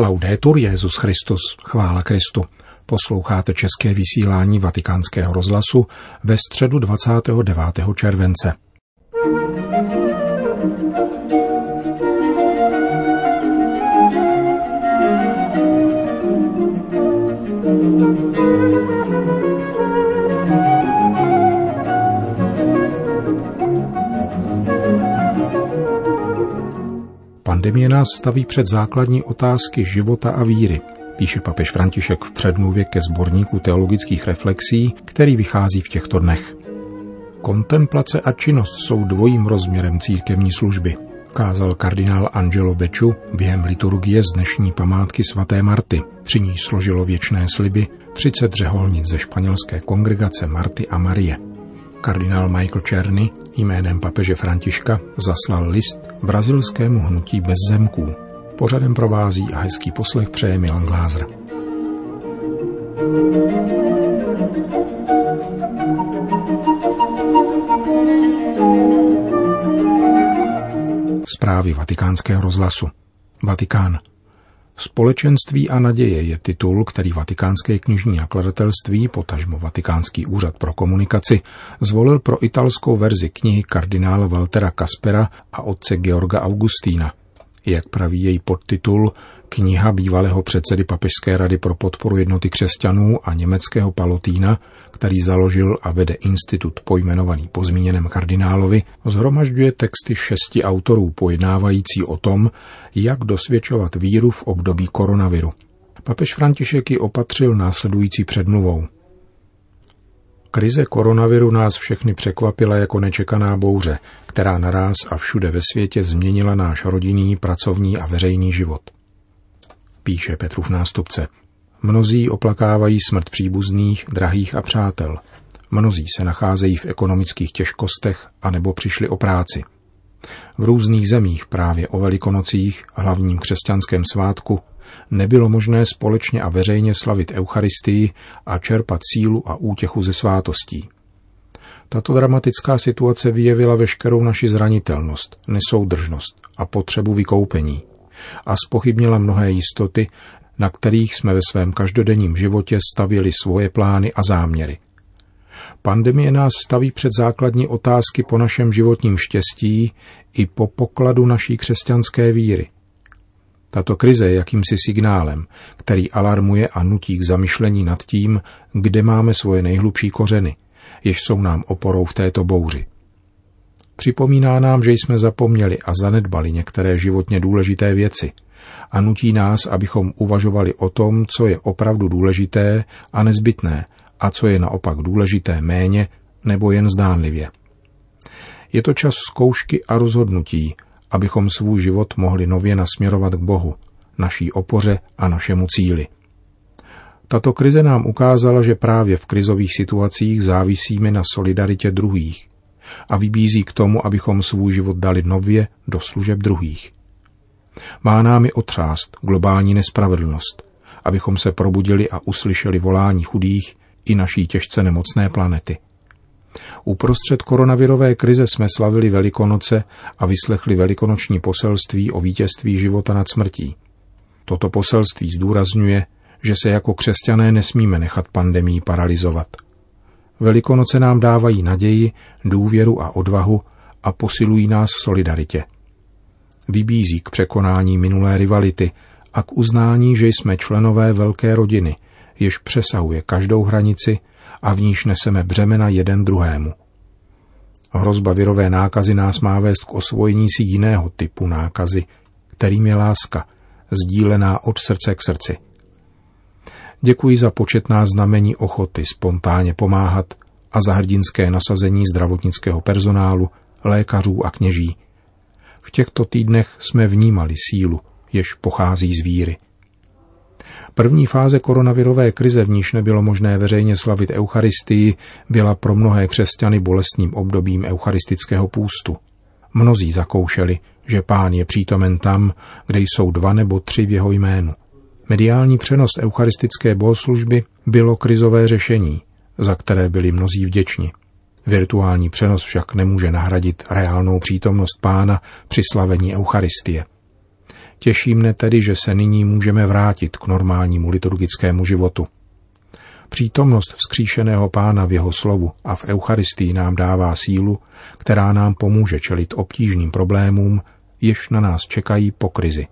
Laudetur Jezus Christus, chvála Kristu. Posloucháte české vysílání Vatikánského rozhlasu ve středu 29. července. Pandemie nás staví před základní otázky života a víry, píše papež František v předmluvě ke sborníku teologických reflexí, který vychází v těchto dnech. Kontemplace a činnost jsou dvojím rozměrem církevní služby, kázal kardinál Angelo Beču během liturgie z dnešní památky svaté Marty. Při ní složilo věčné sliby 30 řeholnic ze španělské kongregace Marty a Marie. Kardinál Michael Černy jménem papeže Františka zaslal list brazilskému hnutí bez zemků. Pořadem provází a hezký poslech přeje Milan Glázer. Zprávy vatikánského rozhlasu. Vatikán. Společenství a naděje je titul, který Vatikánské knižní nakladatelství, potažmo Vatikánský úřad pro komunikaci, zvolil pro italskou verzi knihy kardinála Waltera Kaspera a otce Georga Augustína. Jak praví její podtitul, kniha bývalého předsedy Papežské rady pro podporu jednoty křesťanů a německého Palotína, který založil a vede institut pojmenovaný po zmíněném kardinálovi, zhromažďuje texty šesti autorů pojednávající o tom, jak dosvědčovat víru v období koronaviru. Papež František ji opatřil následující předmluvou. Krize koronaviru nás všechny překvapila jako nečekaná bouře, která naraz a všude ve světě změnila náš rodinný, pracovní a veřejný život. Píše Petrův nástupce. Mnozí oplakávají smrt příbuzných, drahých a přátel. Mnozí se nacházejí v ekonomických těžkostech a nebo přišli o práci. V různých zemích právě o velikonocích, hlavním křesťanském svátku, nebylo možné společně a veřejně slavit Eucharistii a čerpat sílu a útěchu ze svátostí. Tato dramatická situace vyjevila veškerou naši zranitelnost, nesoudržnost a potřebu vykoupení a spochybnila mnohé jistoty, na kterých jsme ve svém každodenním životě stavili svoje plány a záměry. Pandemie nás staví před základní otázky po našem životním štěstí i po pokladu naší křesťanské víry. Tato krize je jakýmsi signálem, který alarmuje a nutí k zamyšlení nad tím, kde máme svoje nejhlubší kořeny, jež jsou nám oporou v této bouři. Připomíná nám, že jsme zapomněli a zanedbali některé životně důležité věci a nutí nás, abychom uvažovali o tom, co je opravdu důležité a nezbytné a co je naopak důležité méně nebo jen zdánlivě. Je to čas zkoušky a rozhodnutí, abychom svůj život mohli nově nasměrovat k Bohu, naší opoře a našemu cíli. Tato krize nám ukázala, že právě v krizových situacích závisíme na solidaritě druhých a vybízí k tomu, abychom svůj život dali nově do služeb druhých. Má námi otřást globální nespravedlnost, abychom se probudili a uslyšeli volání chudých i naší těžce nemocné planety. Uprostřed koronavirové krize jsme slavili Velikonoce a vyslechli velikonoční poselství o vítězství života nad smrtí. Toto poselství zdůrazňuje, že se jako křesťané nesmíme nechat pandemii paralizovat. Velikonoce nám dávají naději, důvěru a odvahu a posilují nás v solidaritě. Vybízí k překonání minulé rivality a k uznání, že jsme členové velké rodiny, jež přesahuje každou hranici a v níž neseme břemena jeden druhému. Hrozba virové nákazy nás má vést k osvojení si jiného typu nákazy, kterým je láska, sdílená od srdce k srdci. Děkuji za početná znamení ochoty spontánně pomáhat a za hrdinské nasazení zdravotnického personálu, lékařů a kněží. V těchto týdnech jsme vnímali sílu, jež pochází z víry – První fáze koronavirové krize, v níž nebylo možné veřejně slavit Eucharistii, byla pro mnohé křesťany bolestným obdobím eucharistického půstu. Mnozí zakoušeli, že pán je přítomen tam, kde jsou dva nebo tři v jeho jménu. Mediální přenos eucharistické bohoslužby bylo krizové řešení, za které byli mnozí vděční. Virtuální přenos však nemůže nahradit reálnou přítomnost pána při slavení Eucharistie. Těší mne tedy, že se nyní můžeme vrátit k normálnímu liturgickému životu. Přítomnost vzkříšeného pána v jeho slovu a v Eucharistii nám dává sílu, která nám pomůže čelit obtížným problémům, jež na nás čekají po krizi.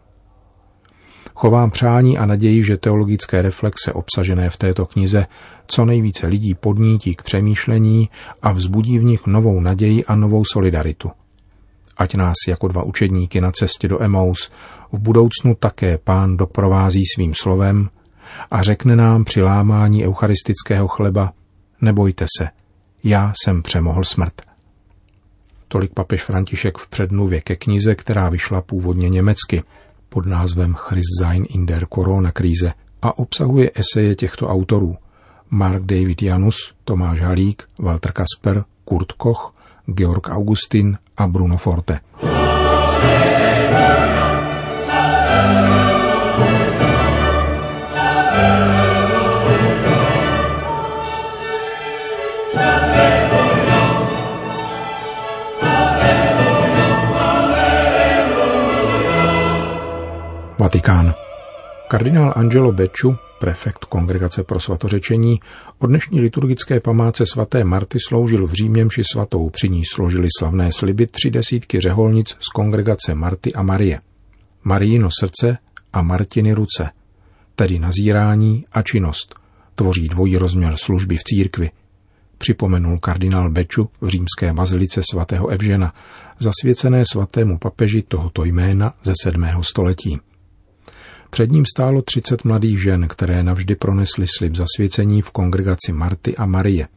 Chovám přání a naději, že teologické reflexe obsažené v této knize co nejvíce lidí podnítí k přemýšlení a vzbudí v nich novou naději a novou solidaritu. Ať nás jako dva učedníky na cestě do Emaus v budoucnu také pán doprovází svým slovem a řekne nám při lámání eucharistického chleba, nebojte se, já jsem přemohl smrt. Tolik papež František v předmluvě ke knize, která vyšla původně německy pod názvem Christ sein in der Corona-kríze a obsahuje eseje těchto autorů Mark David Janus, Tomáš Halík, Walter Kasper, Kurt Koch, Georg Augustin a Bruno Forte. Kardinál Angelo Becciu, prefekt Kongregace pro svatořečení, od dnešní liturgické památce svaté Marty sloužil v Říměmši svatou. Při ní složili slavné sliby tři desítky řeholnic z Kongregace Marty a Marie. Marijino srdce a Martiny ruce, tedy nazírání a činnost, tvoří dvojí rozměr služby v církvi, připomenul kardinál Beču v římské bazilice svatého Evžena, zasvěcené svatému papeži tohoto jména ze sedmého století. Před ním stálo třicet mladých žen, které navždy pronesly slib zasvěcení v kongregaci Marty a Marie.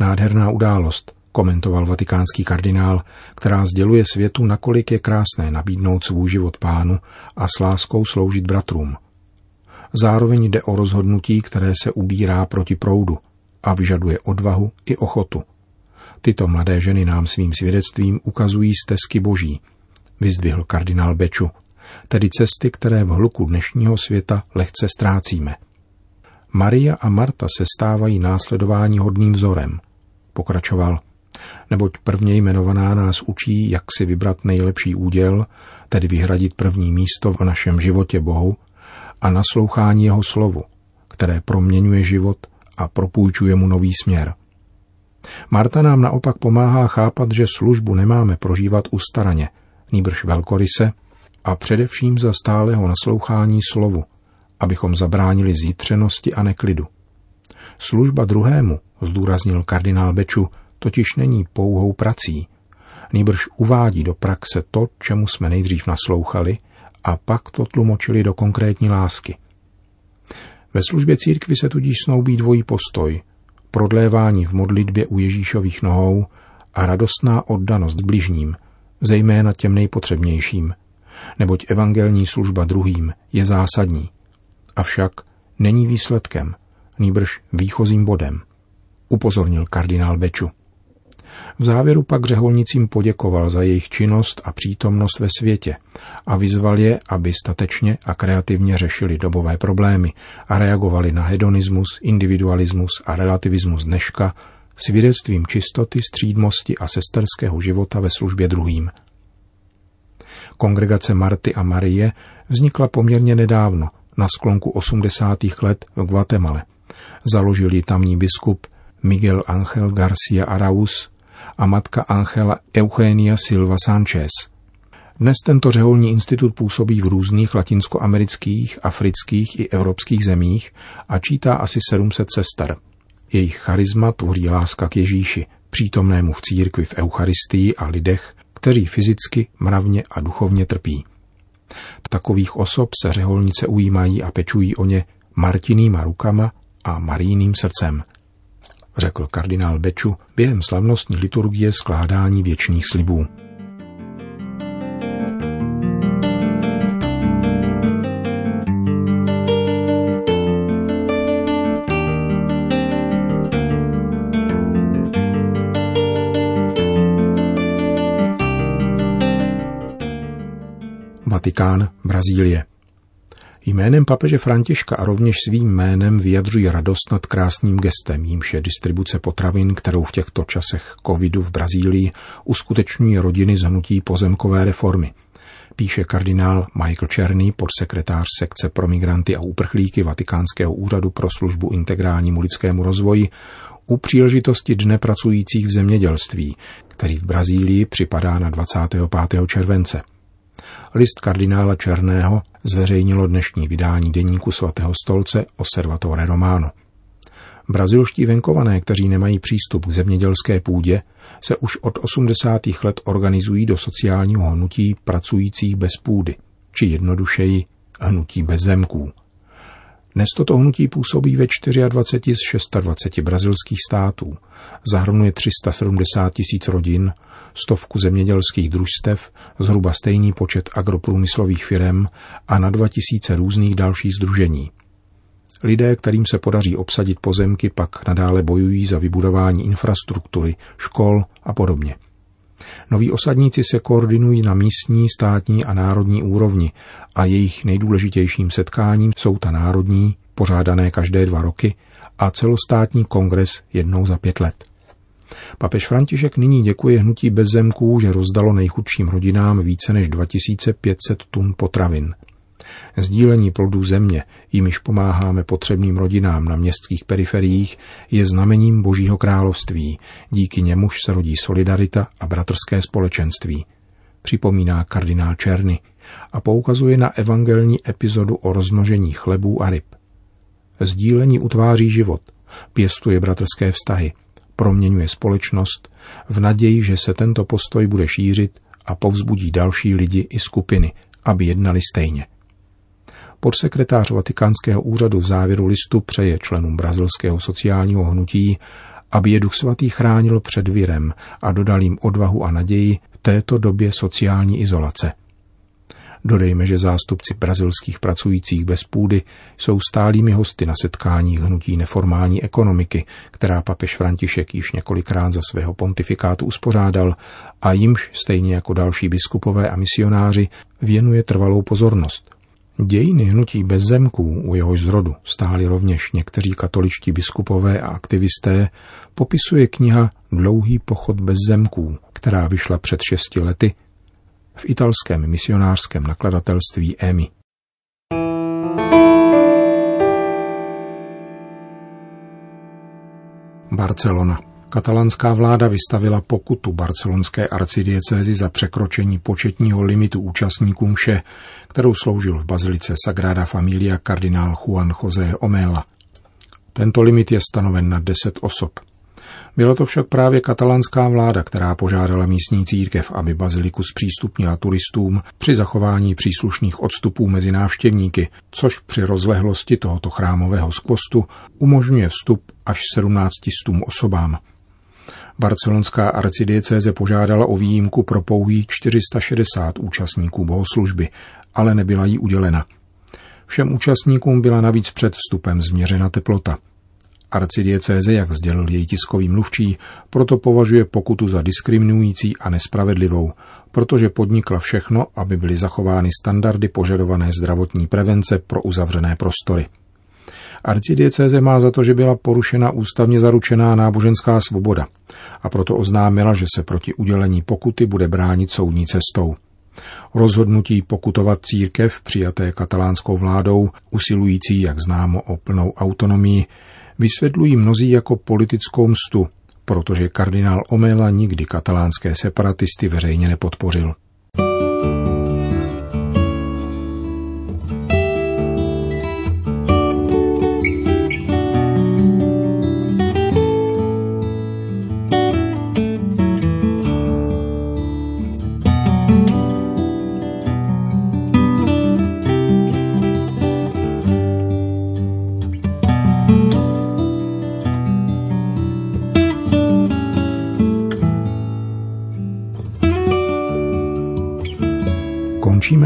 Nádherná událost, komentoval vatikánský kardinál, která sděluje světu, nakolik je krásné nabídnout svůj život pánu a s láskou sloužit bratrům. Zároveň jde o rozhodnutí, které se ubírá proti proudu a vyžaduje odvahu i ochotu. Tyto mladé ženy nám svým svědectvím ukazují stezky boží, vyzdvihl kardinál Beču, tedy cesty, které v hluku dnešního světa lehce ztrácíme. Maria a Marta se stávají následování hodným vzorem. Pokračoval, neboť prvně jmenovaná nás učí, jak si vybrat nejlepší úděl, tedy vyhradit první místo v našem životě Bohu a naslouchání jeho slovu, které proměňuje život a propůjčuje mu nový směr. Marta nám naopak pomáhá chápat, že službu nemáme prožívat ustaraně, nýbrž velkoryse a především za stálého naslouchání slovu, abychom zabránili zítřenosti a neklidu. Služba druhému, zdůraznil kardinál Beču, totiž není pouhou prací, nýbrž uvádí do praxe to, čemu jsme nejdřív naslouchali a pak to tlumočili do konkrétní lásky. Ve službě církvy se tudíž snoubí dvojí postoj, prodlévání v modlitbě u Ježíšových nohou a radostná oddanost bližním, zejména těm nejpotřebnějším, neboť evangelní služba druhým je zásadní. Avšak není výsledkem, nýbrž výchozím bodem, upozornil kardinál Beču. V závěru pak řeholnicím poděkoval za jejich činnost a přítomnost ve světě a vyzval je, aby statečně a kreativně řešili dobové problémy a reagovali na hedonismus, individualismus a relativismus dneška svědectvím čistoty, střídmosti a sesterského života ve službě druhým. Kongregace Marty a Marie vznikla poměrně nedávno, na sklonku 80. let v Guatemala. Založil ji tamní biskup Miguel Ángel Garcia Arauz a matka Angela Eugenia Silva Sánchez. Dnes tento řeholní institut působí v různých latinskoamerických, afrických i evropských zemích a čítá asi 700 sester. Jejich charisma tvoří láska k Ježíši, přítomnému v církvi v Eucharistii a lidech, kteří fyzicky, mravně a duchovně trpí. Takových osob se řeholnice ujímají a pečují o ně Martinýma rukama a Marijným srdcem – řekl kardinál Beču během slavnostní liturgie skládání věčných slibů. Vatikán, Brazílie. Jménem papeže Františka a rovněž svým jménem vyjadřují radost nad krásným gestem, jímž je distribuce potravin, kterou v těchto časech covidu v Brazílii uskutečňují rodiny z hnutí pozemkové reformy. píše kardinál Michael Černý, podsekretář sekce pro migranty a uprchlíky Vatikánského úřadu pro službu integrálnímu lidskému rozvoji, u příležitosti Dne pracujících v zemědělství, který v Brazílii připadá na 25. července. List kardinála Černého zveřejnilo dnešní vydání deníku svatého stolce Osservatore Romano. Brazilští venkované, kteří nemají přístup k zemědělské půdě, se už od 80. let organizují do sociálního hnutí pracujících bez půdy, či jednodušeji hnutí bez zemků. Dnes toto hnutí působí ve 24 z 26 brazilských států, zahrnuje 370 tisíc rodin, stovku zemědělských družstev, zhruba stejný počet agroprůmyslových firm a na 2000 různých dalších združení. Lidé, kterým se podaří obsadit pozemky, pak nadále bojují za vybudování infrastruktury, škol a podobně. Noví osadníci se koordinují na místní, státní a národní úrovni a jejich nejdůležitějším setkáním jsou ta národní, pořádané každé dva roky, a celostátní kongres jednou za pět let. Papež František nyní děkuje hnutí bezzemků, že rozdalo nejchudším rodinám více než 2500 tun potravin – Sdílení plodů země, jimiž pomáháme potřebným rodinám na městských periferiích, je znamením Božího království, díky němuž se rodí solidarita a bratrské společenství. Připomíná kardinál Černy a poukazuje na evangelní epizodu o rozmnožení chlebů a ryb. Sdílení utváří život, pěstuje bratrské vztahy, proměňuje společnost v naději, že se tento postoj bude šířit a povzbudí další lidi i skupiny, aby jednali stejně. Podsekretář Vatikánského úřadu v závěru listu přeje členům brazilského sociálního hnutí, aby je Duch Svatý chránil před virem a dodal jim odvahu a naději v této době sociální izolace. Dodejme, že zástupci brazilských pracujících bez půdy jsou stálými hosty na setkáních hnutí neformální ekonomiky, která papež František již několikrát za svého pontifikátu uspořádal a jimž, stejně jako další biskupové a misionáři, věnuje trvalou pozornost. Dějiny hnutí bezzemků, u jehož zrodu stáli rovněž někteří katoličtí biskupové a aktivisté, popisuje kniha Dlouhý pochod bezzemků, která vyšla před šesti lety v italském misionářském nakladatelství EMI. Barcelona. Katalánská vláda vystavila pokutu barcelonské arcidiecézi za překročení početního limitu účastníků mše, kterou sloužil v bazilice Sagrada Familia kardinál Juan José Omela. Tento limit je stanoven na 10 osob. Byla to však právě katalánská vláda, která požádala místní církev, aby baziliku zpřístupnila turistům při zachování příslušných odstupů mezi návštěvníky, což při rozlehlosti tohoto chrámového skvostu umožňuje vstup až 17 osobám. Barcelonská arcidiecéze požádala o výjimku pro pouhých 460 účastníků bohoslužby, ale nebyla jí udělena. Všem účastníkům byla navíc před vstupem změřena teplota. Arcidiecéze, jak sdělil její tiskový mluvčí, proto považuje pokutu za diskriminující a nespravedlivou, protože podnikla všechno, aby byly zachovány standardy požadované zdravotní prevence pro uzavřené prostory. Arcidiecéze má za to, že byla porušena ústavně zaručená náboženská svoboda a proto oznámila, že se proti udělení pokuty bude bránit soudní cestou. Rozhodnutí pokutovat církev přijaté katalánskou vládou, usilující, jak známo, o plnou autonomii, vysvětlují mnozí jako politickou mstu, protože kardinál Omela nikdy katalánské separatisty veřejně nepodpořil.